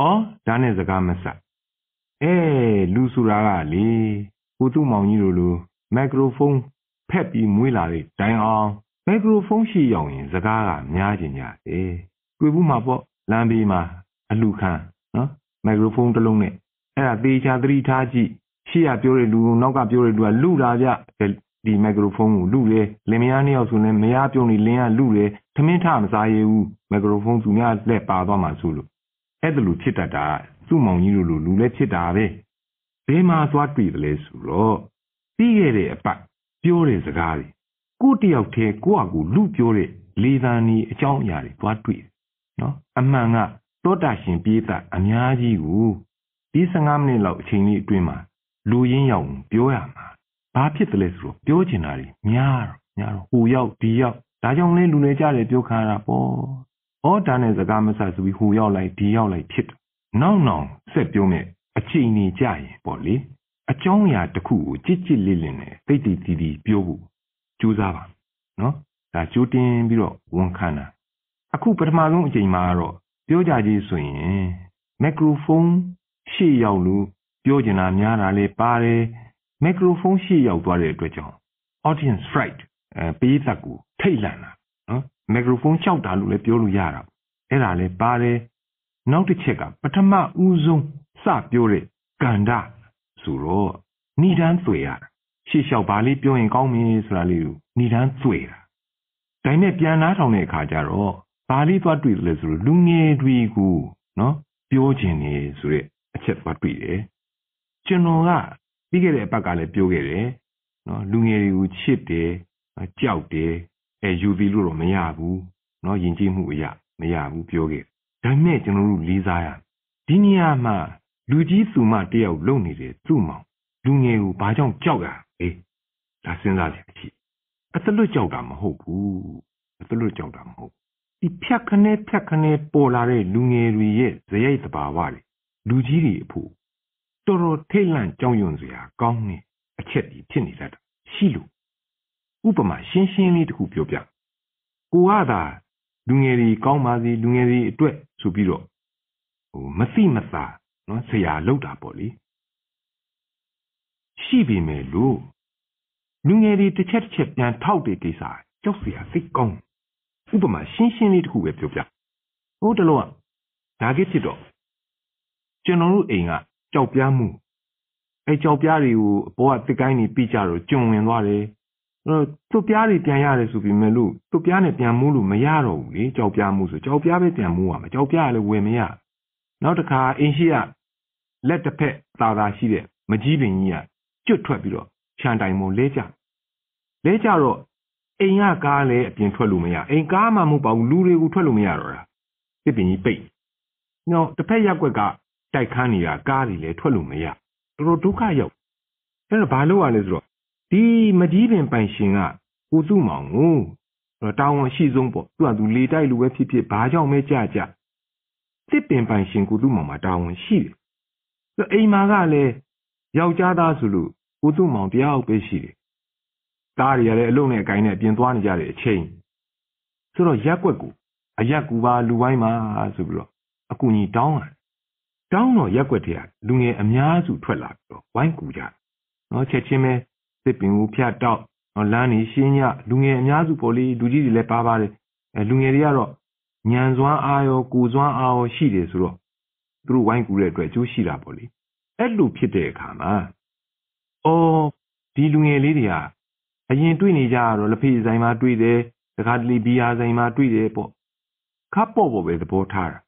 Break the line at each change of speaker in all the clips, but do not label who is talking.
အော်ဒါနဲ့စကားမဆက်အဲလူဆိုတာကလေကိုသူ့မောင်ကြီးတို့လိုမိုက်ခရိုဖုန်းဖက်ပြီးမွေးလာတဲ့တိုင်အောင်မိုက်ခရိုဖုန်းရှိရောက်ရင်စကားကများကျင်ကြတယ်တွေ့ဘူးမှာပေါ့လမ်းဘေးမှာအလူခံနော်မိုက်ခရိုဖုန်းတစ်လုံးနဲ့အဲ့ဒါသေချာသတိထားကြည့်ရှေ့ကပြောတဲ့လူနောက်ကပြောတဲ့လူကလူလာကြဒီမိုက်ခရိုဖုန်းကိုလူတယ်လင်မယားနှစ်ယောက်ဆိုရင်မယားပြုံးနေလင်းကလူတယ်သမင်းထမစားရဘူးမိုက်ခရိုဖုန်းသူများလက်ပါသွားမှဆိုလို့ အဲ့ဒါလိုဖြစ်တတ်တာသူ့မောင်ကြီးတို့လိုလူလည်းဖြစ်တာပဲဘယ်မှာသွားတွေ့တယ်လဲဆိုတော့ပြီးခဲ့တဲ့အပတ်ပြောတဲ့စကားတွေကိုတယောက်တည်းကိုယ့်အကူလူပြောတဲ့လေသံဒီအကြောင်းအရာတွေသွားတွေ့တယ်နော်အမှန်ကတောတာရှင်ပြေးတာအများကြီးကိုဒီ15မိနစ်လောက်အချိန်လေးအတွင်းမှာလူရင်းရောက်ပြောရမှာဘာဖြစ်တယ်လဲဆိုတော့ပြောချင်တာတွေများတော့များတော့ဟိုရောက်ဒီရောက်ဒါကြောင့်လဲလူနေကြတယ်ပြောခါတာပေါ့ ဩဒါနဲ့စကားမဆက်ဆိုပြီးဟိုရောက်လိုက်ဒီရောက်လိုက်ဖြစ်တယ်နောက်နောက်ဆက်ပြောမယ်အချိန်နေကြရင်ပေါ့လေအကြောင်းအရာတစ်ခုကိုကြစ်ကြစ်လေးလင်းနဲ့တိတ်တိတ်တီးတီးပြောဖို့ကြိုးစားပါနော်ဒါကြိုးတင်ပြီးတော့ဝန်ခံတာအခုပထမဆုံးအချိန်မှာတော့ပြောကြကြီးဆိုရင်မက်ခရိုဖုန်းရှေ့ရောက်လို့ပြောချင်တာများတာလေပါတယ်မက်ခရိုဖုန်းရှေ့ရောက်သွားတဲ့အတွက်ကြောင့် audience fright အဲပေးသက်ကိုထိတ်လန့်တာနော် မက်ခရိုဖုန်းကြောက်တာလို့လည်းပြောလို့ရတာအဲ့ဒါလည်းပါတယ်နောက်တစ်ချက်ကပထမဦးဆုံးစပြောတဲ့ကန္ဓဆိုတော့ဏိဒန်းသွေရတာရှေ့လျှောက်ပါလေးပြောရင်ကောင်းပြီဆိုတာလေးကိုဏိဒန်းသွေတာဒါနဲ့ပြန်နားထောင်တဲ့အခါကျတော့ဘာလေးသွားတွေ့တယ်လဲဆိုတော့လူငယ်တွေကိုနော်ပြောခြင်းနေဆိုတဲ့အချက်သွားတွေ့တယ်ကျွန်တော်ကပြီးခဲ့တဲ့အပတ်ကလည်းပြောခဲ့တယ်နော်လူငယ်တွေကိုချစ်တယ်ကြောက်တယ် အဲယူသည်လို့တော့မရဘူးနော်ယဉ်ကျေးမှုအရာမရဘူးပြောခဲ့ဒါပေမဲ့ကျွန်တော်တို့လေးစားရဒီနေရာမှာလူကြီးသူမတယောက်လုံနေတဲ့သူ့မောင်လူငယ်ကိုဘာကြောင့်ကြောက်ရလဲဒါစဉ်းစားကြည့်ကြည့်အသလွတ်ကြောက်တာမဟုတ်ဘူးအသလွတ်ကြောက်တာမဟုတ်ဒီဖြတ်ခနဲ့ဖြတ်ခနဲ့ပေါ်လာတဲ့လူငယ်တွေရဲ့ဇယိတ်တဘာဝတွေလူကြီးတွေအဖို့တော်တော်ထိတ်လန့်ကြောက်ရွံ့စရာကောင်းတဲ့အချက်ကြီးဖြစ်နေတတ်တာရှိလို့ ဥပမာရှင်းရှင်းလေးတစ်ခုပြောပြကိုကသာလူငယ်တွေကောင်းပါစေလူငယ်တွေအတွက်ဆိုပြီးတော့ဟိုမသိမသာနော်ဆရာလောက်တာပေါ့လေရှိပြီမဲ့လို့လူငယ်တွေတစ်ချက်တစ်ချက်ပြန်ထောက်တဲ့ကိစ္စကြောက်စရာစိတ်ကောင်းဥပမာရှင်းရှင်းလေးတစ်ခုပဲပြောပြဟိုတလောကဒါကိဖြစ်တော့ကျွန်တော်တို့အိမ်ကကြောက်ပြားမှုအဲကြောက်ပြားတွေကိုအပေါ်ကတစ်ကိုင်းနေပြီးကြတော့ကျွံဝင်သွားတယ် အဲ့တော့သူ့ပြားတွေပြန်ရတယ်ဆိုပြီးမဲ့လို့သူ့ပြားနဲ့ပြန်မိုးလို့မရတော့ဘူးလေကြောက်ပြားမှုဆိုကြောက်ပြားပဲပြန်မိုးရမှာကြောက်ပြားလည်းဝယ်မရနောက်တစ်ခါအင်းရှိကလက်တစ်ဖက်သာသာရှိတဲ့မကြီးပင်ကြီးကကျွတ်ထွက်ပြီးတော့ခြံတိုင်မို့လဲကြလဲကြတော့အိမ်ကကားလည်းအပြင်ထွက်လို့မရအိမ်ကားမှမဟုတ်ပါဘူးလူတွေကိုထွက်လို့မရတော့တာတစ်ပင်ကြီးပိတ်နော်တစ်ဖက်ရက်ွက်ကတိုက်ခန်းနေတာကားတွေလည်းထွက်လို့မရတော်တော်ဒုက္ခရောက်အဲ့တော့ဘာလို့ ਆ လဲဆိုတော့ ဒီမကြီးပင်ပိုင်ရှင်ကကိုစုမောင်ကိုတောင်းဝန်ရှိဆုံးပေါ့သူကသူလေတိုက်လူပဲဖြစ်ဖြစ်ဘာကြောင့်မဲကြကြတစ်ပင်ပိုင်ရှင်ကိုစုမောင်မှာတောင်းဝန်ရှိတယ်အိမ်မှာကလည်းယောက်ျားသားဆိုလို့ကိုစုမောင်တယောက်ပဲရှိတယ်သားတွေကလည်းအလုံးနဲ့အကိုင်းနဲ့အပြင်သွားနေကြတဲ့အချိန်ဆိုတော့ရက်ွက်ကိုအရက်ကူပါလူပိုင်းပါဆိုပြီးတော့အကူကြီးတောင်းတယ်တောင်းတော့ရက်ွက်တည်းကလူငယ်အများစုထွက်လာပြီးတော့ဝိုင်းကူကြတယ်နော်ချက်ချင်းပဲ စစ်ပင်ကိုဖျက်တောက်နော်လမ်းနေရှင်းညလူငယ်အများစုပေါ်လေးလူကြီးတွေလည်းပါပါတယ်အဲလူငယ်တွေကတော့ညံစွမ်းအားရောကိုစွမ်းအားရောရှိတယ်ဆိုတော့သူတို့ဝိုင်းကူတဲ့အတွက်အကျိုးရှိတာပေါ့လေအဲ့လိုဖြစ်တဲ့အခါမှာအော်ဒီလူငယ်လေးတွေကအရင်တွေ့နေကြတော့လက်ဖေးဆိုင်မှာတွေ့တယ်တခါတလေဘီယာဆိုင်မှာတွေ့တယ်ပေါ့ခပ်ပေါ့ပေါ့ပဲသဘောထားတာ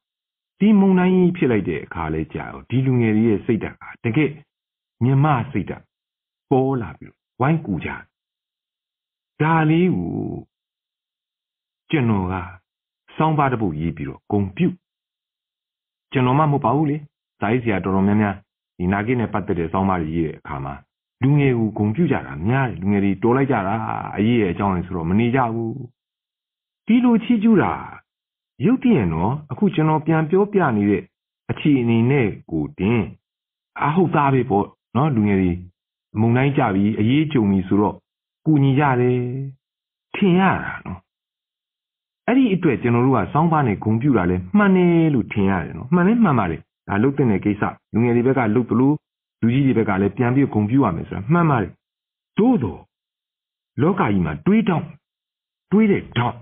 ဒီမုံတိုင်းကြီးဖြစ်လိုက်တဲ့အခါလဲကြာတော့ဒီလူငယ်လေးရဲ့စိတ်ဓာတ်ကတကယ်မြမစိတ်ဓာတ်ပေါ်လာပြီး ဝိုင်းကူကြဒါလေးကိုကျွန်တော်ကစောင်းပါတပုတ်ရေးပြီးတော့ဂုံပြုတ်ကျွန်တော်မှမဟုတ်ပါဘူးလေစာရေးဆရာတော်တော်များများဒီနာဂိနဲ့ပတ်သက်တဲ့စောင်းပါတွေရေးတဲ့အခါမှာလူငယ်ကိုဂုံပြုတ်ကြတာများတယ်လူငယ်တွေတော်လိုက်ကြတာအရေးရဲ့အကြောင်းလေဆိုတော့မနေကြဘူးဒီလိုချီးကျူးတာရုပ်တရက်နော်အခုကျွန်တော်ပြန်ပြောပြနေတဲ့အခြေအနေနဲ့ကိုတင်အဟုတ်သားပဲပေါ့နော်လူငယ်တွေ မုံတိုင်းကြပြီးအေးကြုံပြီဆိုတော့ကူညီကြတယ်ထင်ရတာနော်အဲ့ဒီအတွက်ကျွန်တော်တို့ကစောင်းပါနဲ့ဂုံပြူတာလဲမှန်တယ်လို့ထင်ရတယ်နော်မှန်လဲမှန်ပါတယ်ဒါလုတ်တဲ့ကိစ္စလူငယ်တွေဘက်ကလုတ်သလိုလူကြီးတွေဘက်ကလည်းပြန်ပြီးဂုံပြူရမယ်ဆိုတာမှန်ပါတယ်သို့တော့လောကကြီးမှာတွေးတောင်းတွေးတဲ့တောင်း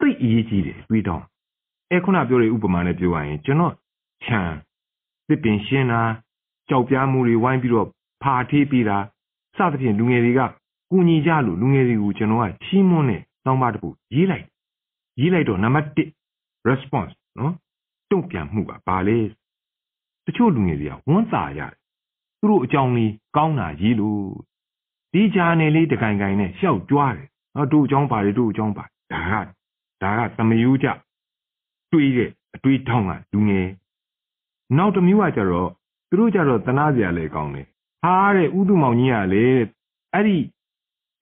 သိအရေးကြီးတယ်တွေးတောင်းအဲခုနပြောတဲ့ဥပမာနဲ့ပြောရရင်ကျွန်တော်ခြံတစ်ပင်ရှင်းတာကြောက်ပြားမှုတွေဝိုင်းပြီးတော့ ဖာထေးပေးတာစသဖြင့်လူငယ်တွေကကူညီကြလို့လူငယ်တွေကိုကျွန်တော်ကချီးမွမ်းတဲ့တောင်းပါတစ်ခုရေးလိုက်ရေးလိုက်တော့နံပါတ်1 response နော်တုံ့ပြန်မှုကဘာလဲတချို့လူငယ်တွေကဝန်းစာရတယ်သူတို့အကြောင်းလေးကောင်းတာရေးလို့ဒီဂျာနယ်လေးတကိုင်ကိုင်နဲ့ရှောက်ကြွားတယ်နော်တို့အကြောင်းပါတယ်တို့အကြောင်းပါဒါကဒါကသမယိုးကြတွေးတဲ့အတွေးထောင်းကလူငယ်နောက်တစ်မျိုးကကြတော့သူတို့ကြတော့တနာစရာလည်းကောင်းတယ် ဟာတဲ့ဥတုမောင်ကြီးကလေအဲ့ဒီ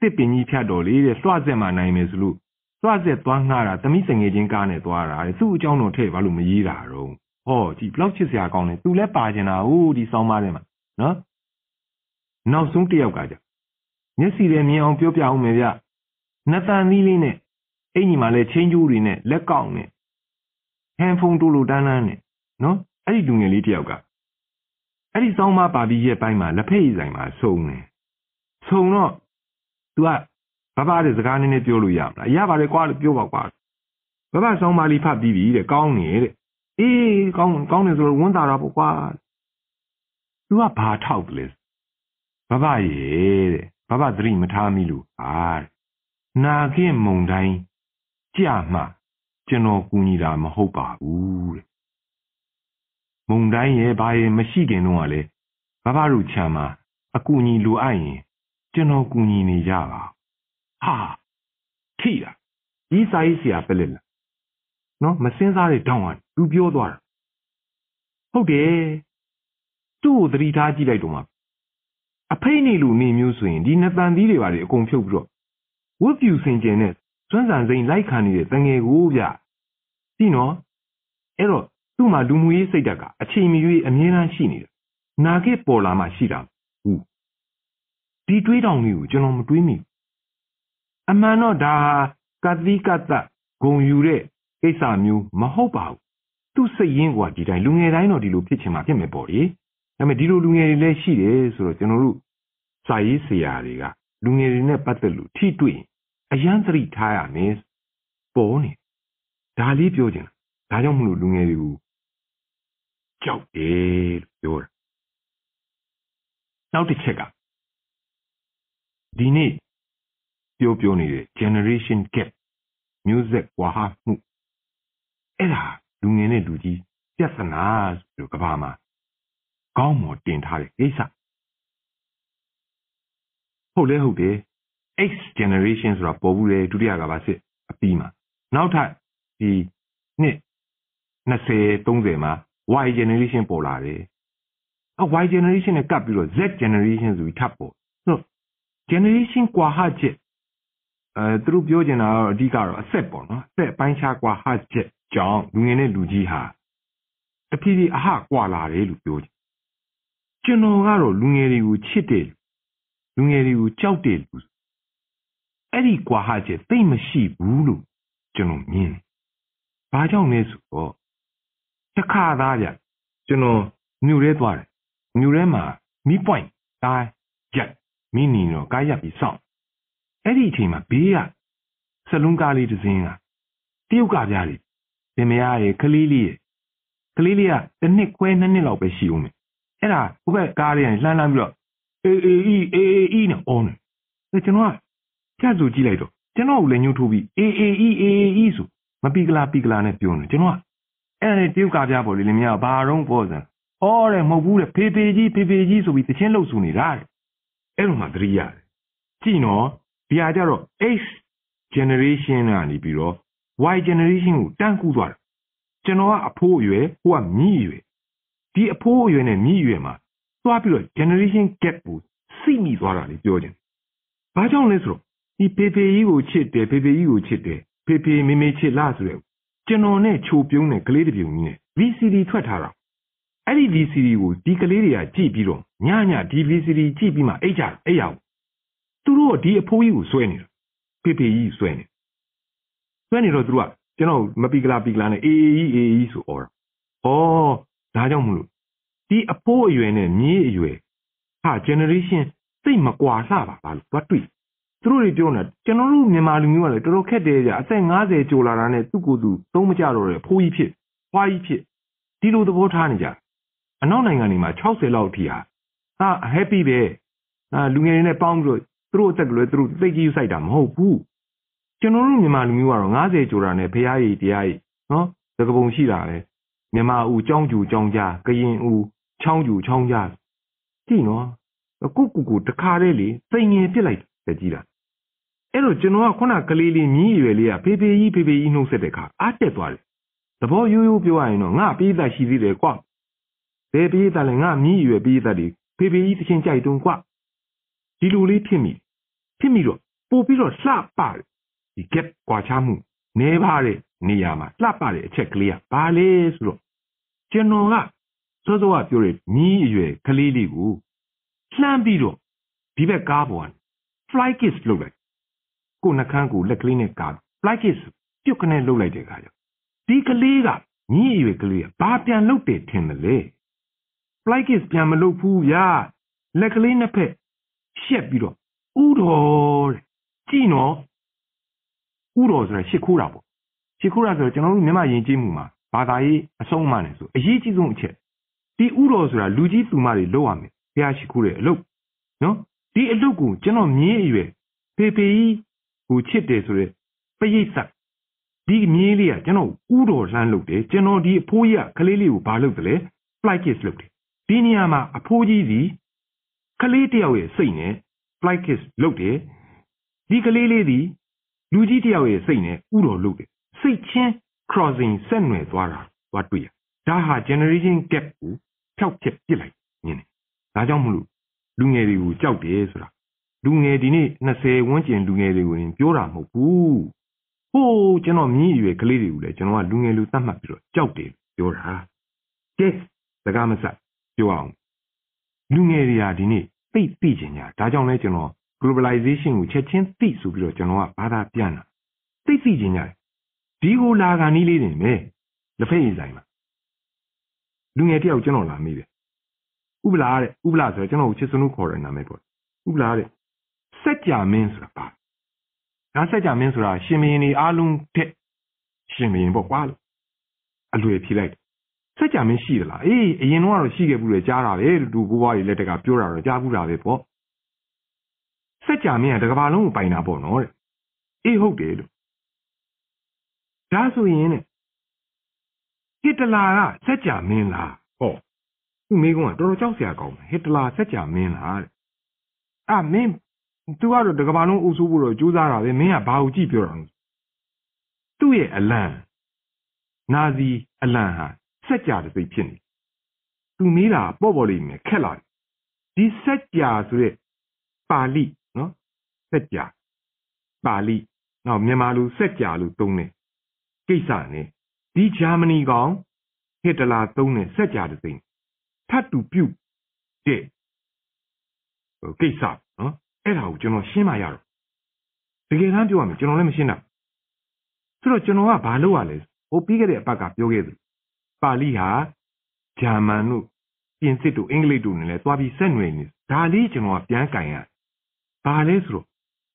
တစ်ပင်ကြီးဖြတ်တော်လေတဲ့လွှဆက်မှနိုင်မယ်ဆိုလို့လွှဆက်သွားငှားတာသမီးစငယ်ချင်းကားနဲ့သွားတာတဲ့သူ့အကြောင်းတော့ထည့်ဘာလို့မရေးတာတော့ဟောကြည့်ဘလောက်ချစ်စရာကောင်းတယ်သူလည်းပါကျင်တာဟိုဒီဆောင်းပါးထဲမှာနော်နောက်ဆုံးတစ်ယောက်ကကြမျက်စီလည်းမြင်အောင်ပြောပြအောင်မယ်ဗျနှစ်တန်သီးလေးနဲ့အင်ကြီးမှလည်းချင်းကျိုးတွေနဲ့လက်ကောက်နဲ့ဟန်ဖုန်းတိုးလိုတန်းတန်းနဲ့နော်အဲ့ဒီလူငယ်လေးတယောက်က အဲ့ဒီစောင်းမပါပြီးရဲ့ပိုင်းမှာလက်ဖက်ရည်ဆိုင်မှာစုံတယ်စုံတော့ तू ကဘဘတဲ့စကားနည်းနည်းပြောလို့ရမလားရပါတယ်ကွာလို့ပြောပါကွာဘဘစောင်းမလေးဖတ်ပြီးပြီတဲ့ကောင်းနေတဲ့အေးကောင်းကောင်းတယ်ဆိုတော့ဝန်တာတာပေါ့ကွာ तू ကဘာထောက်တယ်ဘဘရဲ့တဲ့ဘဘသတိမထားမိလို့ဟာနာခင်မုံတိုင်းကြမှကျွန်တော်ကူညီတာမဟုတ်ပါဘူးတဲ့ မုံတိုင်းရဲ့ဘာရဲ့မရှိခင်တော့ကလေဘဘတို့ချမ်းမှာအကူညီလိုအပ်ရင်ကျွန်တော်ကူညီနေကြပါဟာထိတာဒီစာရေးဆရာပဲလေလားနော်မစင်းစားတဲ့တောင်းကသူပြောသွားတာဟုတ်တယ်သူ့ကိုသတိထားကြည့်လိုက်တော့မှအဖိတ်နေလူနေမျိုးဆိုရင်ဒီနှစ်တန်သီးတွေပါလေအကုန်ဖြုတ်ပြီးတော့ဝတ်ပြူစင်ကျင်တဲ့စွမ်းစံစိန်လိုက်ခံနေတဲ့တငယ်ကိုဗျပြီနော်အဲ့တော့ သူ့မှာလူမှုရေးစိတ်ဓာတ်ကအချိန်မီ၍အမြဲတမ်းရှိနေတယ်နာခဲ့ပေါ်လာမှရှိတာဘူးဒီတွေးတောင်လေးကိုကျွန်တော်မတွေးမိဘူးအမှန်တော့ဒါကတိကတ္တဂုံယူတဲ့ကိစ္စမျိုးမဟုတ်ပါဘူးသူ့စိတ်ရင်းကဒီတိုင်းလူငယ်တိုင်းတော့ဒီလိုဖြစ်ချင်မှဖြစ်မယ်ပေါ့လေဒါပေမဲ့ဒီလိုလူငယ်တွေလည်းရှိတယ်ဆိုတော့ကျွန်တော်တို့စာရေးဆရာတွေကလူငယ်တွေနဲ့ပတ်သက်လို့ထိတွေ့အယံသတိထားရမယ်ပေါ်နေဒါလေးပြောချင်တာ ဒါကြောင့်မလို့လူငယ်တွေကိုကြောက်တယ်လို့ပြောတာနောက်တစ်ချက်ကဒီနေ့ပြောပြောနေတဲ့ generation gap music ဝါဟာမှုအဲ့ဒါလူငယ်နဲ့လူကြီးပြဿနာဆိုကဘာမှာကောင်းမော်တင်ထားတဲ့ကိစ္စဟုတ်လဲဟုတ်တယ် X generation ဆိုတာပေါ်ဘူးလေဒုတိယကဘာစစ်အပြီးမှာနောက်ထပ်ဒီနှစ် 20 30မှာ Y generation ပေါ်လာတယ်အ Y generation နဲ့ကပ်ပြီးတော့ Z generation ဆိုပြီးထပ်ပေါ်ဆိုတော့ generation ကွာဟချက်အဲသူတို့ပြောချင်တာကတော့အဓိကတော့အဆက်ပေါ့နော်အဆက်ပိုင်းခြားကွာဟချက်ကြောင့်လူငယ်နဲ့လူကြီးဟာတဖြည်းဖြည်းအဟကွာလာတယ်လို့ပြောချင်ကျွန်တော်ကတော့လူငယ်တွေကိုချစ်တယ်လူငယ်တွေကိုကြောက်တယ်လို့အဲ့ဒီကွာဟချက်သိမ့်မရှိဘူးလို့ကျွန်တော်မြင်တယ်။ဘာကြောင့်လဲဆိုတော့ တစ်ခါသားဗျကျွန်တော်မြို့ထဲသွားတယ်။မြို့ထဲမှာမီးပွိုင့်တားရက်မီးနီတော့ကားရပ်ပြီးစောင့်အဲ့ဒီအချိန်မှာဘေးကဆလွန်းကားလေးတစ်စင်းကတရုတ်ကပြားလေးသင်မရရဲ့ကလေးလေးရဲ့ကလေးလေးကတစ်နှစ်ခွဲနှစ်နှစ်လောက်ပဲရှိဦးမယ်အဲ့ဒါဟိုဘက်ကားလေးကလှမ်းလှမ်းပြီးတော့အေးအေးအေးအေးအေးနဲ့အော်နေအဲကျွန်တော်ကကြက်ဆိုကြည့်လိုက်တော့ကျွန်တော်ကိုလည်းညှိုးထိုးပြီးအေးအေးအေးအေးအေးဆိုမပီကလာပီကလာနဲ့ပြောနေကျွန်တော်က အဲ့ဒါတရုတ်ကားပြားပေါ်လေလင်မယားဘာတော့ပေါ်စံအော်တဲ့မဟုတ်ဘူးတဲ့ဖေဖေကြီးဖေဖေကြီးဆိုပြီးတချင်းလှုပ်ဆူနေတာတဲ့အဲ့လိုမှသတိရတယ်ကြည့်နော်ဒီဟာကြတော့ X generation ကနေပြီးတော့ Y generation ကိုတန်းကူးသွားတယ်ကျွန်တော်ကအဖိုးအရွယ်ဟိုကမြည်အရွယ်ဒီအဖိုးအရွယ်နဲ့မြည်အရွယ်မှာသွားပြီးတော့ generation gap ကိုစိမိသွားတာလေပြောခြင်းဘာကြောင့်လဲဆိုတော့ဒီဖေဖေကြီးကိုချစ်တယ်ဖေဖေကြီးကိုချစ်တယ်ဖေဖေမေမေချစ်လားဆိုတော့ ကျွန်တော်နဲ့ချိုပြုံးတဲ့ကလေးတစ်ပြုံကြီးနဲ့ VCD ထွက်ထားတာအဲ့ဒီ VCD ကိုဒီကလေးတွေကကြည့်ပြီးတော့ညညဒီ VCD ကြည့်ပြီးမှအိတ်ကြအိတ်ရအောင်သူတို့ကဒီအဖိုးကြီးကိုဆွဲနေတာဖေဖေကြီးဆွဲနေဆွဲနေတော့သူတို့ကကျွန်တော်မပီကလာပီကလာနဲ့အေးအေးအေးအေးဆိုអော်ဩဒါဒါကြောင့်မလို့ဒီအဖိုးအရွယ်နဲ့မြေးအရွယ်ဟာ generation စိတ်မကွာလှပါပါလို့သွားတွေ့ သူတို့တွေပြောနေတာကျွန်တော်တို့မြန်မာလူမျိုးကလည်းတော်တော်ခက်တယ်ကြာအသက်50ကျော်လာတာနဲ့သူ့ကိုယ်သူသုံးမကြတော့တဲ့ဖိုးကြီးဖြစ်ဖွားကြီးဖြစ်ဒီလိုသဘောထားနေကြအနောက်နိုင်ငံတွေမှာ60လောက်အထိဟာဟာ happy ပဲအာလူငယ်တွေနဲ့ပေါင်းပြီးတော့သူတို့အသက်ကလေးသူတို့သိကြီးစိုက်တာမဟုတ်ဘူးကျွန်တော်တို့မြန်မာလူမျိုးကတော့90ကျော်တာနဲ့ဖရားကြီးတရားကြီးနော်သကပုံရှိတာပဲမြန်မာဦးចောင်းကျူចောင်းကြားကရင်ဦးချောင်းကျူချောင်းကြားကြည့်နော်ကုကုကုတခါတည်းလေစိန်ငင်ပြစ်လိုက်တယ်ကြည့်တာ အဲ့တော့ကျွန်တော်ကခုနကလေးလေးမြည်ရွယ်လေးကဖေဖေကြီးဖေဖေကြီးနှုတ်ဆက်တဲ့ခါအားတက်သွားတယ်သဘောရိုးရိုးပြောရရင်တော့ငါပြေးသက်ရှိသေးတယ်ကွာဘယ်ပြေးသက်လဲငါမြည်ရွယ်ပြေးသက်တွေဖေဖေကြီးတချင်းကြိုက်တုံးကွာဒီလိုလေးဖြစ်မိဖြစ်မိတော့ပို့ပြီးတော့လှပဒီ gap ကွာခြားမှုနေပါတဲ့နေရာမှာလှပတဲ့အချက်ကလေးကဘာလဲဆိုတော့ကျွန်တော်ကစောစောကပြောတဲ့မြည်အရွယ်ကလေးလေးကိုလှမ်းပြီးတော့ဒီဘက်ကားပေါ်ကနေ fly kiss လုပ်လိုက် ကိုနှကန်းကိုလက်ကလေးနဲ့ကား fly kiss ပြုတ်ခနဲ့လုပ်လိုက်တဲ့အခါကျဒီကလေးကညီအရွယ်ကလေးကဘာပြန်လုပ်တယ်ထင်တယ်လေ fly kiss ပြန်မလုပ်ဘူးဗျာလက်ကလေးနှစ်ဖက်ရှက်ပြီးတော့ဥတော်တဲ့ကြည့်နော်ဥတော်ဆိုတာရှစ်ခိုးတာပေါ့ရှစ်ခိုးတာဆိုတော့ကျွန်တော်တို့မြန်မာယဉ်ကျေးမှုမှာဘာသာရေးအဆုံးအမနဲ့ဆိုအရေးကြီးဆုံးအချက်ဒီဥတော်ဆိုတာလူကြီးသူမတွေလုပ်ရမယ်ဘုရားရှိခိုးတဲ့အလုပ်နော်ဒီအလုပ်ကိုကျွန်တော်မြင်းအရွယ်ဖေဖေကြီး ကိုချစ်တယ်ဆိုရက်ပရိသတ်ဒီမြင်းလေးကကျွန်တော်ဥတော်လှမ်းလုပ်တယ်ကျွန်တော်ဒီအဖိုးကြီးကကလေးလေးကိုဘာလုပ်တယ်လဲ flight kiss လုပ်တယ်ဒီနေရာမှာအဖိုးကြီးစီကလေးတယောက်ရဲ့စိတ်နဲ့ flight kiss လုပ်တယ်ဒီကလေးလေးဒီလူကြီးတယောက်ရဲ့စိတ်နဲ့ဥတော်လုပ်တယ်စိတ်ချင်း crossing ဆက်နွယ်သွားတာသွားတွေ့ရဒါဟာ generation gap ကိုဖျောက်ဖျက်ပစ်လိုက်မြင်တယ်ဒါကြောင့်မလို့လူငယ်တွေကိုကြောက်တယ်ဆိုတာ လူငယ်ဒီနေ့20ဝန်းကျင်လူငယ်တွေကိုပြောတာမဟုတ်ဘူးဟိုးကျွန်တော်မြည်ရွယ်ကလေးတွေကိုလည်းကျွန်တော်ကလူငယ်လူသတ်မှတ်ပြီးတော့ကြောက်တယ်ပြောတာကဲစကားမဆက်ပြောအောင်လူငယ်တွေဟာဒီနေ့သိသိချင်ကြဒါကြောင့်လဲကျွန်တော် globalization ကိုချက်ချင်းသိဆိုပြီးတော့ကျွန်တော်ကဘာသာပြန်တာသိသိချင်ကြတယ်ဒီကိုလာကနီးလေးနေမယ်လက်ဖက်ရည်ဆိုင်မှာလူငယ်တယောက်ကျွန်တော်လာမိတယ်ဥပလာတဲ့ဥပလာဆိုတော့ကျွန်တော်ကိုချစ်စနုခေါ်တဲ့နာမည်ပေါ့ဥပလာတဲ့ စက်ကြမင်းဆိုတာပါဒါစက်ကြမင်းဆိုတာရှင်မင်းနေအားလုံးတဲ့ရှင်မင်းပေါ့ကွာလို့အလွယ်ဖြေလိုက်စက်ကြမင်းရှိသလားအေးအရင်တော့ရှိခဲ့ဘူးလေကြားတာပဲလူဘိုးဘွားတွေလက်တကပြောတာတော့ကြားဘူးတာပဲပေါ့စက်ကြမင်းကတကဘာလုံးကိုပိုင်တာပေါ့နော်တဲ့အေးဟုတ်တယ်လို့ဒါဆိုရင်တဲ့ဟစ်တလာကစက်ကြမင်းလားဟောသူ့မိကုန်းကတော်တော်ကြောက်စရာကောင်းတယ်ဟစ်တလာစက်ကြမင်းလားတဲ့အာမင်း သူကတော့တကဘာလုံးအုပ်စိုးဖို့တော့ကြိုးစားတာပဲမင်းကဘာကိုကြည့်ပြောတာလဲသူ့ရဲ့အလံနာဇီအလံဟာစက်ကြတဲ့စိတ်ဖြစ်နေသူမေးတာပေါ့ပေါ့လေးမြင်ခက်လာတယ်ဒီစက်ကြဆိုတဲ့ပါဠိနော်စက်ကြပါဠိနောက်မြန်မာလိုစက်ကြလို့သုံးတယ်ကိစ္စနဲ့ဒီဂျာမနီကောင်ဟစ်တလာသုံးတဲ့စက်ကြတဲ့စိတ်ထပ်တူပြုတ်တဲ့ကိစ္စနော် အဲ့ဒါကိုကျွန်တော်ရှင်းမှရတော့တကယ်တမ်းပြောရမယ်ကျွန်တော်လည်းမရှင်းတာဆိုတော့ကျွန်တော်ကဘာလုပ်ရလဲဟိုပြီးခဲ့တဲ့အပတ်ကပြောခဲ့သူပါဠိဟာဂျာမန်တို့ပြင်စစ်တို့အင်္ဂလိပ်တို့နဲ့လည်းသွားပြီးဆက်နွယ်နေဒါလေးကျွန်တော်ကပြန်ကင်ရဘာလဲဆိုတော့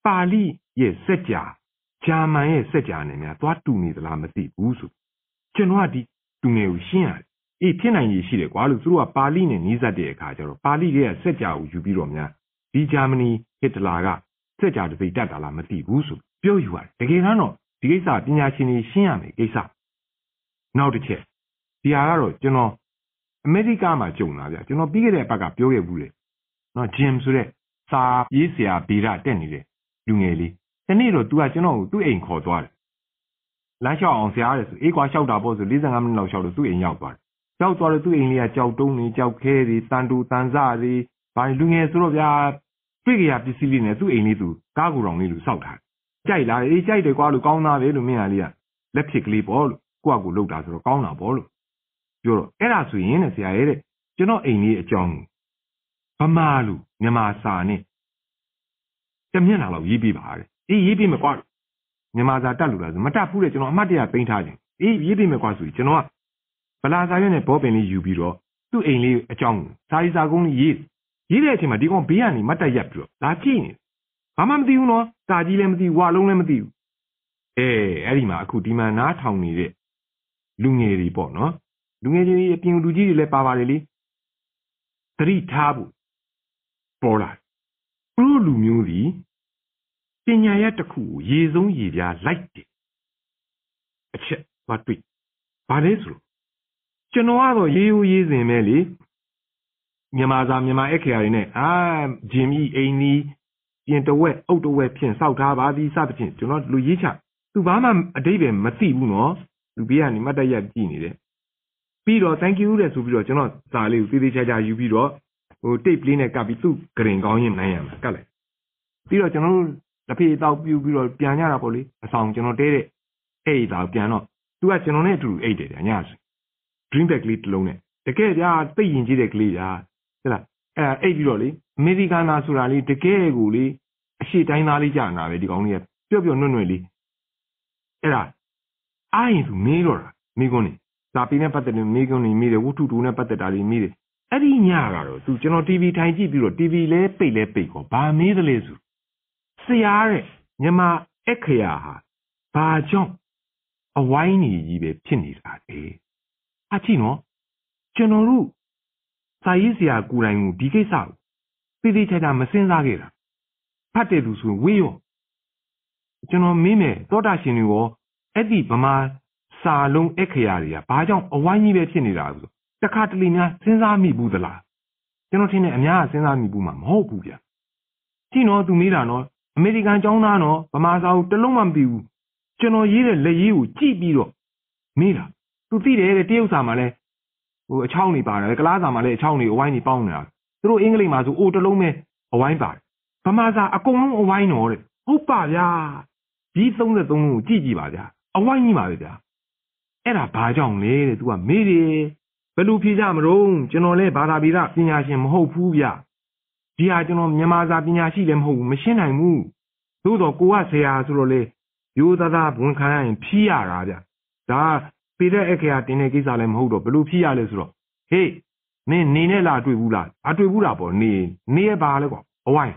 ပါဠိရဲ့စက်ကြာဂျာမန်ရဲ့စက်ကြာနဲ့များသွားတူနေသလားမသိဘူးဆိုကျွန်တော်ကဒီတူငယ်ကိုရှင်းရတယ်အေးဖြစ်နိုင်ရည်ရှိတယ်ကွာလို့သူတို့ကပါဠိနဲ့နီးစပ်တဲ့အခါကျတော့ပါဠိရဲ့စက်ကြာကိုယူပြီးတော့များဒီဂျာမနီ ဟစ်တလာကစက်ကြာတပိတ်တက်တာလားမသိဘူးဆိုပြောယူရတယ်တကယ်တမ်းတော့ဒီကိစ္စပညာရှင်တွေရှင်းရမယ်ကိစ္စနောက်တစ်ချက်ဒီဟာကတော့ကျွန်တော်အမေရိကမှာကြုံလာဗျကျွန်တော်ပြီးခဲ့တဲ့အပတ်ကပြောခဲ့ဘူးလေနော်ဂျင်ဆိုတဲ့စာရေးဆရာဗီရတက်နေတဲ့လူငယ်လေးဒီနေ့တော့ तू ကကျွန်တော်ကိုသူ့အိမ်ခေါ်သွားတယ်လမ်းလျှောက်အောင်ဆရာတဲ့ဆိုအေးကွာလျှောက်တာပေါ့ဆို45မိနစ်လောက်လျှောက်လို့သူ့အိမ်ရောက်သွားတယ်ရောက်သွားတော့သူ့အိမ်လေးကကြောက်တုံးနေကြောက်ခဲတွေတန်တူတန်စတွေဘာလူငယ်ဆိုတော့ဗျာ တွေ့ကြရပစ္စည်းလေးနဲ့သူ့အိမ်လေးသူကားကိုယ်တော်လေးလူစောက်ထားကြိုက်လားအေးကြိုက်တယ်ကွာလို့ကောင်းသားပဲလို့မင်းကလေးကလက်ဖြစ်ကလေးပေါ့လို့ကိုယ့်အကူလောက်တာဆိုတော့ကောင်းတာပေါ့လို့ပြောတော့အဲ့ဒါဆိုရင်တဲ့ဆရာရဲ့တဲ့ကျွန်တော်အိမ်လေးအကြောင်းဗမာလူမြန်မာစာနဲ့တမျက်နှာလောက်ရေးပြပါတဲ့အေးရေးပြမယ်ကွာမြန်မာစာတက်လို့လားဆိုမတက်ဘူးတဲ့ကျွန်တော်အမှတ်တရသိမ်းထားခြင်းအေးရေးပြမယ်ကွာဆိုပြီးကျွန်တော်ကဗလာစာရွက်နဲ့ဘောပင်လေးယူပြီးတော့သူ့အိမ်လေးအကြောင်းကိုစာရီစာကုန်းလေးရေး ရေးတဲ့အချိန်မှာဒီကောင်ဘေးကနေမတ်တက်ရက်ပြီးတော့လာကြည့်နေဘာမှမသိဘူးနော်စာကြီးလည်းမသိဘူးဝါလုံးလည်းမသိဘူးအဲအဲ့ဒီမှာအခုဒီမှာနားထောင်နေတဲ့လူငယ်တွေပေါ့နော်လူငယ်ကြီးအပြင်လူကြီးတွေလည်းပါပါတယ်လေသတိထားဖို့ပေါ်လာသူတို့လူမျိုးစီပညာရတစ်ခုကိုရေဆုံးရေပြားလိုက်တယ်အချက်ဘာတွေ့ဘာလဲဆိုကျွန်တော်ကတော့ရေးရိုးရေးစဉ်ပဲလေ မြန်မာစာမြန်မာအခရာတွေနဲ့အာဂျင်မီအိမ်နီးပြင်တဝက်အုတ်တဝက်ဖြင့်စောက်ထားပါသည်စသဖြင့်ကျွန်တော်လူရေးချသူဘာမှအတိတ်ပဲမသိဘူးနော်လူဘေးကနေမတ်တက်ရက်ကြည့်နေတယ်ပြီးတော့ thank you တဲ့ဆိုပြီးတော့ကျွန်တော်စာလေးကိုသေးသေးချာချာယူပြီးတော့ဟို tape လေးနဲ့ကပ်ပြီးသူ့ဂရင်ကောင်းရင်နိုင်ရမှာကတ်လိုက်ပြီးတော့ကျွန်တော်တို့တစ်ဖေးတောက်ပြူပြီးတော့ပြန်ကြတာပေါ့လေအဆောင်ကျွန်တော်တဲတဲ့အဲ့ဒါပြန်တော့သူကကျွန်တော်နဲ့အတူတူအိတ်တယ်ညဆို dream bag လေးတစ်လုံးနဲ့တကယ်ကြာသိရင်ကြီးတဲ့ကလေးကြာ ဟုတ်လားအဲ့အိတ်ပြီးတော့လေအမေရိကန်သားဆိုတာလေးတကယ်ကိုလေအရှိတိုင်းသားလေးကြာနာပဲဒီကောင်လေးကပျော့ပျော့နွန့်နွန့်လေးအဲ့ဒါအာရင်သူမေးတော့တာမိကွန်းနေစာပေနဲ့ပတ်သက်တဲ့မိကွန်းနေမိတယ်ဝတ္ထုတူနဲ့ပတ်သက်တာတွေမိတယ်အဲ့ဒီညကတော့သူကျွန်တော် TV ထိုင်ကြည့်ပြီးတော့ TV လဲပိတ်လဲပိတ်ကောဘာမေးသလဲဆိုဆရာတဲ့ညီမအခရာဟာဘာကြောင့်အဝိုင်းနေကြီးပဲဖြစ်နေတာလေအကြည့်နော်ကျွန်တော်တို့ စာရေးဆရာကိုယ်တိုင်ကိုဒီကိစ္စကိုသိသိချာချာမစင်စားခဲ့တာဖတ်တယ်သူဆိုဝေးရောကျွန်တော်မေးမယ်သောတာရှင်တွေရောအဲ့ဒီဗမာစာလုံးအခရာတွေကဘာကြောင့်အဝိုင်းကြီးပဲဖြစ်နေတာဆိုတခါတလေများစဉ်းစားမိဘူးသလားကျွန်တော်ထင်တယ်အများကစဉ်းစားမိဘူးမှာမဟုတ်ဘူးဗျကြည့်နော်သူမေးတာနော်အမေရိကန်ကျောင်းသားနော်ဗမာစာကိုတလုံးမှမပြီးဘူးကျွန်တော်ရေးတဲ့လက်ရေးကိုကြည့်ပြီးတော့မေးတာသူသိတယ်တဲ့တရုတ်စာမှာလဲ ဟိုအချောင်းနေပါတယ်ကလားစာမှာလဲအချောင်းနေအဝိုင်းနေပေါင်းနေတာသူတို့အင်္ဂလိပ်မှာဆိုအိုတလုံးပဲအဝိုင်းပါတယ်ဗမာစာအကုန်လုံးအဝိုင်းတော့တဲ့ဟုတ်ပါဗျာဒီ33လုံးကိုကြည့်ကြည့်ပါဗျာအဝိုင်းကြီးပါပဲဗျာအဲ့ဒါဘာကြောင့်လဲတဲ့ तू ကမေးတယ်ဘယ်လိုဖြေကြမလို့ကျွန်တော်လဲဘာသာဗေဒပညာရှင်မဟုတ်ဘူးဗျဒီဟာကျွန်တော်မြန်မာစာပညာရှိလည်းမဟုတ်ဘူးမရှင်းနိုင်ဘူးသို့တော့ကိုကဆရာဆိုတော့လေရိုးသားသားဝန်ခံရရင်ဖြီးရတာဗျဒါ ပေတဲ့အခရာတင်တဲ့ကိစ္စလည်းမဟုတ်တော့ဘယ်လိုဖြီးရလဲဆိုတော့ဟေးမင်းနေနဲ့လာတွေ့ဘူးလားအတွေ့ဘူးလားပေါ့နေနေရပါလဲကွာအဝိုင်း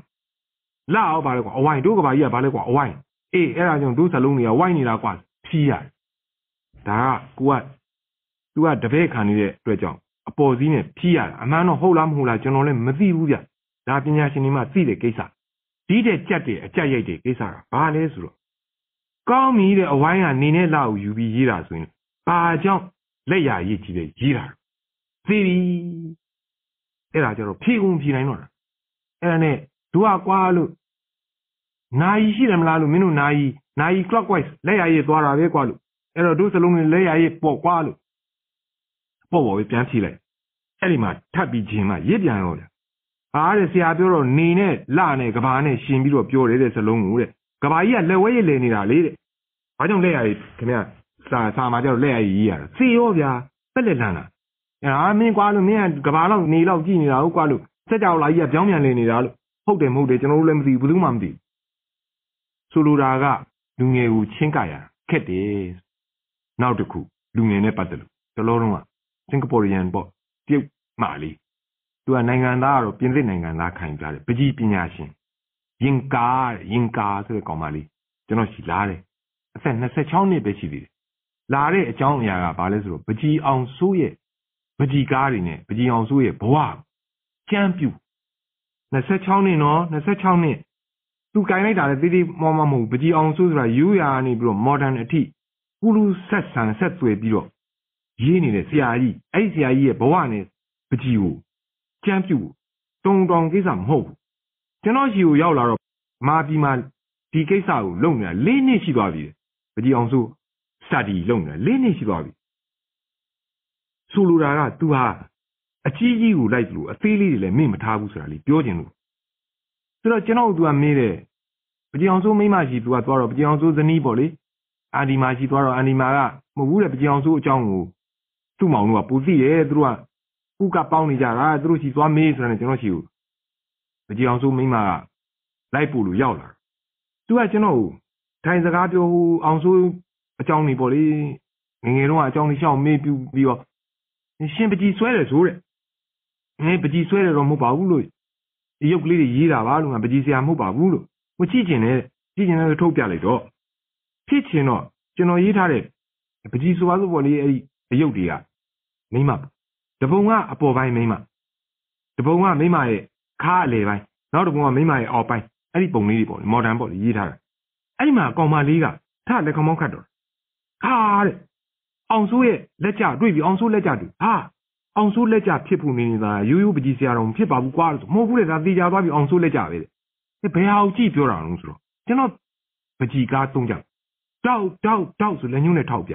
လာအောင်ပါလဲကွာအဝိုင်းတို့ကဘာကြီးကဘာလဲကွာအဝိုင်းအေးအဲ့ဒါကြောင့်တို့စလုံးတွေကဝိုင်းနေတာကွာဖြီးရတယ်ဒါကကိုကသူကတပည့်ခံနေတဲ့အတွက်ကြောင့်အပေါ်စီးနဲ့ဖြီးရတာအမှန်တော့ဟုတ်လားမဟုတ်လားကျွန်တော်လည်းမသိဘူးဗျဒါပညာရှင်တွေမှသိတဲ့ကိစ္စဒီတဲ့ကြက်တဲ့အကြက်ရိုက်တဲ့ကိစ္စကဘာလဲဆိုတော့ကောင်းပြီတဲ့အဝိုင်းကနေနဲ့လောက်ယူပြီးရေးတာဆိုရင် ဘာကြောင့်လက်ရရည်ကြီးပဲရေးတာသိပြီအဲ့ဒါကြတော့ဖြေကုန်ဖြေနိုင်တော့တာအဲ့ဒါနဲ့ဒူကကွာလို့နာယီရှိတယ်မလားလို့မင်းတို့နာယီနာယီ clockwise လက်ရရည်သွားတာပဲကွာလို့အဲ့တော့တို့စလုံးတွေလက်ရရည်ပေါ့ကွာလို့ပေါ့ပေါ့ပဲပြန်ဖြေလိုက်အဲ့ဒီမှာထပ်ပြီးခြင်းမှရစ်ပြန်ရောဗျအားတဲ့ဆရာပြောတော့နေနဲ့လနဲ့ကဘာနဲ့ရှင်ပြီးတော့ပြောတယ်တဲ့စလုံးကိုတဲ့ကဘာကြီးကလက်ဝဲရည်လေနေတာလေတဲ့ဘာကြောင့်လက်ရည်ခင်ဗျ စာစာမှာကျတော့လက်ရည်ရေးရတာစေရောဗျာတက်လက်လန်းတာအာမင်းကွာလို့မင်းကကဘာလောက်နေလောက်ကြည့်နေတာဟုတ်ကွာလို့စက်ကြောလာကြီးကပြောင်းပြန်လေနေတာလို့ဟုတ်တယ်မဟုတ်တယ်ကျွန်တော်တို့လည်းမသိဘူးဘယ်သူမှမသိဆိုလိုတာကလူငယ်ကိုချင်းကရခက်တယ်နောက်တစ်ခုလူငယ်နဲ့ပတ်သက်လို့တလောလုံးကစင်ကာပူရီယန်ပေါ့ပြုတ်မာလေးသူကနိုင်ငံသားကတော့ပြင်သစ်နိုင်ငံသားခံကြတယ်ပကြီးပညာရှင်ရင်ကာရင်ကာဆိုတဲ့ကောင်မလေးကျွန်တော်ရှိလာတယ်အသက်26နှစ်ပဲရှိသေးတယ် လာတဲ့အကြောင်းအရာကဘာလဲဆိုတော့ပကြီးအောင်စိုးရဲ့ပကြီးကားတွေနဲ့ပကြီးအောင်စိုးရဲ့ဘဝကျမ်းပြူ26နှစ်နော်26နှစ်သူကင်လိုက်တာလေတိတိမောမမဟုတ်ပကြီးအောင်စိုးဆိုတာယူရာနေပြီးတော့ modern အထိကုလူဆက်ဆံဆက်သွယ်ပြီးတော့ရေးနေတဲ့ဆရာကြီးအဲ့ဒီဆရာကြီးရဲ့ဘဝနဲ့ပကြီးကိုကြမ်းပြုတ်တုံတောင်ကိစ္စမဟုတ်ဘူးကျွန်တော်ရှိကိုရောက်လာတော့မာပြည်မှာဒီကိစ္စကိုလုပ်နေတာ၄နှစ်ရှိသွားပြီပကြီးအောင်စု စတာဒီလုပ်နေတာ၄နှစ်ရှိသွားပြီဆိုလိုတာက तू ဟာအကြီးကြီးကိုလိုက်လို့အသေးလေးတွေလည်းမေ့မထားဘူးဆိုတာလေးပြောချင်လို့ဆိုတော့ကျွန်တော် तू ကမေးတယ်ပကြီးအောင်စုမိမရှိ तू ကသွားတော့ပကြီးအောင်စုဇနီးပေါ့လေအာဒီမာရှိသွားတော့အာဒီမာကမဟုတ်ဘူးတဲ့ပကြီးအောင်စုအကြောင်းကိုသူ့မောင်တို့ကပူသိတယ်သူတို့ကဥကပေါင်းနေကြတာသူတို့ချီသွားမေးဆိုတာနဲ့ကျွန်တော်ချီကိုမကြည်အောင်စိုးမိမကလိုက်ပို့လို့ရောက်လာသူကကျွန်တော်ကိုထိုင်စကားပြောအောင်စိုး အကြောင်းနေပေါ့လေငငယ်တော့အကြောင်းလေးရှောင်းမေးပြီးပြီးတော့ရှင်ပကြီးဆွဲတယ်ဆိုတဲ့အဲပကြီးဆွဲတယ်တော့မဟုတ်ပါဘူးလို့ဒီရုပ်ကလေးတွေရေးတာပါလို့ငါပကြီးဆရာမဟုတ်ပါဘူးလို့ကိုကြည့်ကျင်တယ်ကြည့်ကျင်တယ်ထုတ်ပြလိုက်တော့ဖြစ်ချင်တော့ကျွန်တော်ရေးထားတဲ့ပကြီးဆိုပါဆိုပေါ်လေးအဲ့ဒီအယုတ်တွေကမိမတပုံကအပေါ်ပိုင်းမိမတပုံကမိမရဲ့ခါအလေပိုင်းနောက်တပုံကမိမရဲ့အောက်ပိုင်းအဲ့ဒီပုံလေးတွေပေါ့မော်ဒန်ပေါ့ရေးထားတာအဲ့ဒီမှာကောင်မလေးကထလက်ခမောင်းခတ်တော့ ခါတဲ့အောင်စိုးရဲ့လက်ကြတွေ့ပြီအောင်စိုးလက်ကြတွေ့ဟာအောင်စိုးလက်ကြဖြစ်ဖို့နေနေတာရိုးရိုးပကြီးဆရာတော်ဖြစ်ပါဘူးကွာလို့မဟုတ်ဘူးလေဒါသေချာသွားပြီအောင်စိုးလက်ကြပဲတဲ့ဘယ်ဟာကိုကြည့်ပြောတာလဲဆိုတော့ကျွန်တော်ပကြီးကားသုံးကြတောက်တောက်တောက်ဆိုလက်ညှိုးနဲ့ထောက်ပြ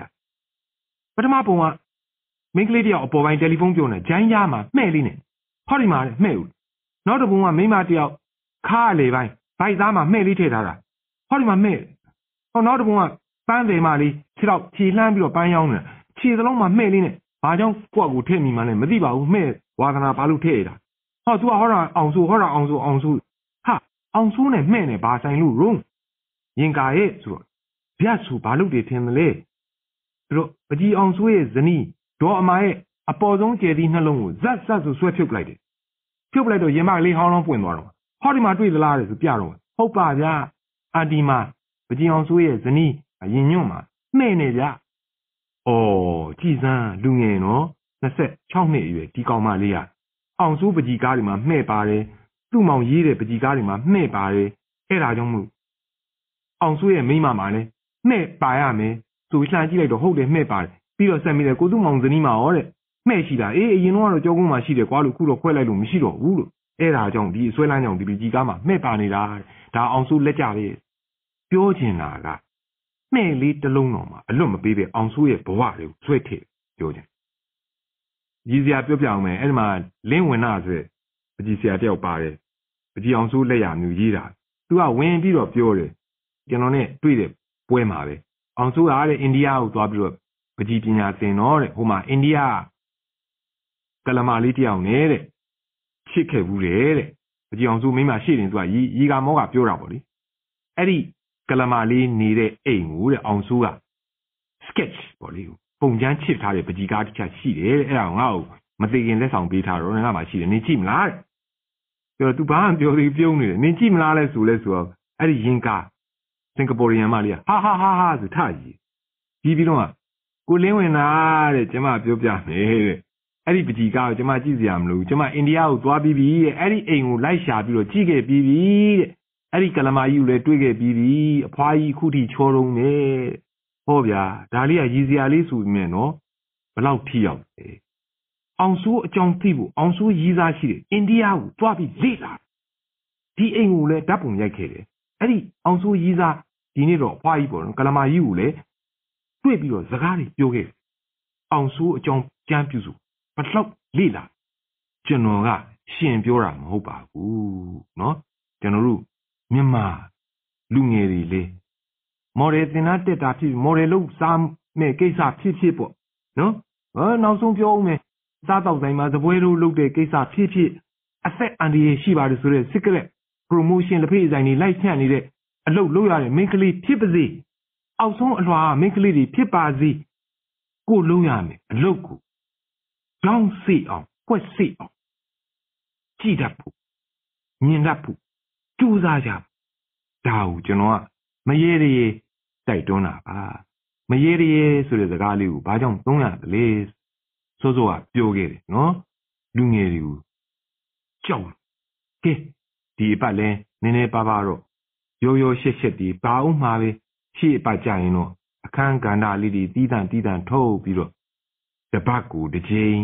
ပထမပုံကမင်းကလေးတယောက်အပေါ်ပိုင်းတယ်လီဖုန်းပြောနေဂျိုင်းရမှာမှဲ့လေးနဲ့ဟောဒီမှာမှဲ့ဦးနောက်တစ်ပုံကမိမတယောက်ခါလေပိုင်းဗိုက်သားမှာမှဲ့လေးထည့်ထားတာဟောဒီမှာမှဲ့ဟောနောက်တစ်ပုံက ပန်းတယ်မလေးခြေတော့ခြေလှမ်းပြီးတော့ပန်းရောင်းနေတာခြေစလုံးမှာမှဲ့လေးနဲ့ဘာကြောင့်ကိုယ့်ကိုထည့်မိမှန်းလဲမသိပါဘူးမှဲ့ဝါသနာဘာလို့ထည့်ရတာဟော तू ကဟောတာအောင်ဆိုဟောတာအောင်ဆိုအောင်ဆိုဟာအောင်ဆိုးနဲ့မှဲ့နဲ့ဘာဆိုင်လို့ရုံးရင်ကာရဲ့ဆိုတော့ဗျတ်ဆိုဘာလို့တွေထင်မလဲသူတို့ပကြီးအောင်ဆိုးရဲ့ဇနီးဒေါ်အမရဲ့အပေါ်ဆုံးကျယ်သည့်နှလုံးကိုဇက်ဇက်ဆိုဆွဲဖြုတ်လိုက်တယ်ဖြုတ်ပလိုက်တော့ရင်မကလေးဟောင်းလောင်းပွင့်သွားတော့ဟောဒီမှာတွေ့သလားတဲ့ဆိုပြတော့ဟုတ်ပါဗျာအန်တီမာပကြီးအောင်ဆိုးရဲ့ဇနီး ရင်ညွန့်မှာမှဲ့နေဗျာဩကြည်စမ်းလူငယ်နော်26နှစ်အရွယ်ဒီကောင်မလေးကအောင်စိုးပကြီးကားတွေမှာမှဲ့ပါတယ်သူ့မောင်ရေးတဲ့ပကြီးကားတွေမှာမှဲ့ပါတယ်အဲ့ဒါကြောင့်မို့အောင်စိုးရဲ့မိမမှာလည်းမှဲ့ပါရမယ်ဆိုပြီးလှမ်းကြည့်လိုက်တော့ဟုတ်တယ်မှဲ့ပါတယ်ပြီးတော့ဆက်မိတယ်ကိုသူ့မောင်ဇနီးမှာရောတဲ့မှဲ့ရှိတာအေးအရင်တော့ကြောကုန်းမှာရှိတယ်ကွာလို့ခုတော့ခွဲလိုက်လို့မရှိတော့ဘူးလို့အဲ့ဒါကြောင့်ဒီဆွဲလန်းကြောင့်ဒီပကြီးကားမှာမှဲ့ပါနေတာဒါအောင်စိုးလက်ကြပဲပြောချင်တာက မှဲ့လေးတစ်လုံးတော်မှာအလွတ်မပေးပဲအောင်စိုးရဲ့ဘဝတွေကိုဆွဲထည့်ပြောချင်ကြီးစရာပြောပြအောင်မယ်အဲ့ဒီမှာလင်းဝင်နာဆိုတဲ့ပကြီးဆရာတယောက်ပါတယ်ပကြီးအောင်စိုးလက်ရမျိုးရေးတာသူကဝင်ပြီးတော့ပြောတယ်ကျွန်တော်နဲ့တွေ့တဲ့ပွဲမှာပဲအောင်စိုးကတဲ့အိန္ဒိယကိုသွားပြီးတော့ပကြီးပညာသင်တော့တဲ့ဟိုမှာအိန္ဒိယကလမာလေးတယောက်နဲ့တဲ့ချစ်ခဲ့ဘူးတဲ့တဲ့ပကြီးအောင်စိုးမိမရှိရင်သူကရီရီကမောကပြောတာပေါ့လေအဲ့ဒီ ကလမာလေးနေတဲ့အိမ်ကိုတဲ့အောင်စိုးက sketch ပေါ့လေပုံချမ်းချစ်ထားတဲ့ပကြီးကားတစ်ချက်ရှိတယ်တဲ့အဲ့ဒါကိုငါ့ကိုမသိခင်လက်ဆောင်ပေးထားတော့ငါမှရှိတယ်နင်ကြည့်မလားတဲ့ပြောသူဘာမှပြောသေးပြုံးနေတယ်နင်ကြည့်မလားလဲဆိုလဲဆိုတော့အဲ့ဒီရင်ကာစင်ကာပူရီယန်မလေးကဟာဟာဟာဟာဆိုထကြီးပြီးပြီးတော့ကိုလင်းဝင်တာတဲ့ကျမပြောပြမယ်တဲ့အဲ့ဒီပကြီးကားကိုကျမကြည့်စရာမလိုဘူးကျမအိန္ဒိယကိုသွားပြီးပြီတဲ့အဲ့ဒီအိမ်ကိုလိုက်ရှာပြီးတော့ကြည့်ခဲ့ပြီးပြီတဲ့ အဲ့ဒီကလမာကြီးကိုလည်းတွေ့ခဲ့ပြီးပြီအဖွားကြီးခုထိချောတုံးနေဟောဗျာဒါလေးကရည်စရာလေးဆိုပေမဲ့နော်ဘလောက်ထိရောက်လဲအောင်စိုးအကြောင်းသိဖို့အောင်စိုးရည်စားရှိတယ်အိန္ဒိယကိုတွားပြီးလေ့လာဒီအိမ်ကိုလည်းဓာတ်ပုံရိုက်ခဲ့တယ်အဲ့ဒီအောင်စိုးရည်စားဒီနေ့တော့အဖွားကြီးပေါ့နော်ကလမာကြီးကိုလည်းတွေ့ပြီးတော့စကားတွေပြောခဲ့တယ်အောင်စိုးအကြောင်းကြမ်းပြုစုဘလောက်လေ့လာကျွန်တော်ကရှင်ပြောတာမဟုတ်ပါဘူးเนาะကျွန်တော်တို့ မြန်မာလူငယ်တွေလေမော်ဒယ်သင်သားတက်တာဖြစ်မော်ဒယ်လို့စားမဲ့ကိစ္စဖြစ်ဖြစ်ပေါ့နော်ဟောနောက်ဆုံးပြောဦးမယ်စားတော့တိုင်းမှာသပွဲတို့လုပ်တဲ့ကိစ္စဖြစ်ဖြစ်အသက်အန္တရာယ်ရှိပါတယ်ဆိုတဲ့ secret promotion လက်ဖေးဆိုင်တွေလိုက်ဖြန့်နေတဲ့အလုပ်လုပ်ရတဲ့မိန်းကလေးဖြစ်ပါစေအောက်ဆုံးအလွှာမိန်းကလေးတွေဖြစ်ပါစေကိုလုံးရမယ်အလုပ်ကိုကြောင်းစိအောင်ကွက်စိအောင်ကြည်တတ်ဖို့မြင်တတ်ဖို့ ကြိုးစားကြဒါကိုကျွန်တော်ကမရေရေတိုက်တွန်းတာပါမရေရေဆိုတဲ့စကားလေးကိုဘာကြောင့်သုံးရသလဲစိုးစိုးကပြောခဲ့တယ်နော်လူငယ်တွေကိုကြောက်ကဲဒီအပတ်လဲနည်းနည်းပါးပါတော့ရိုးရိုးရှက်ရှက်ဒီဘာအောင်မှာပဲရှေ့အပတ်ကြရင်တော့အခန်းကဏ္ဍလေးတွေတီးတန့်တီးတန့်ထုတ်ပြီးတော့တပတ်ကိုတစ်ချိန်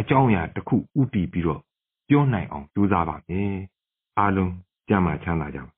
အကြောင်းအရာတစ်ခုဥတည်ပြီးတော့ပြောနိုင်အောင်ကြိုးစားပါမယ်အားလုံး ကြမ်းမှချမ်းသာကြပါစေ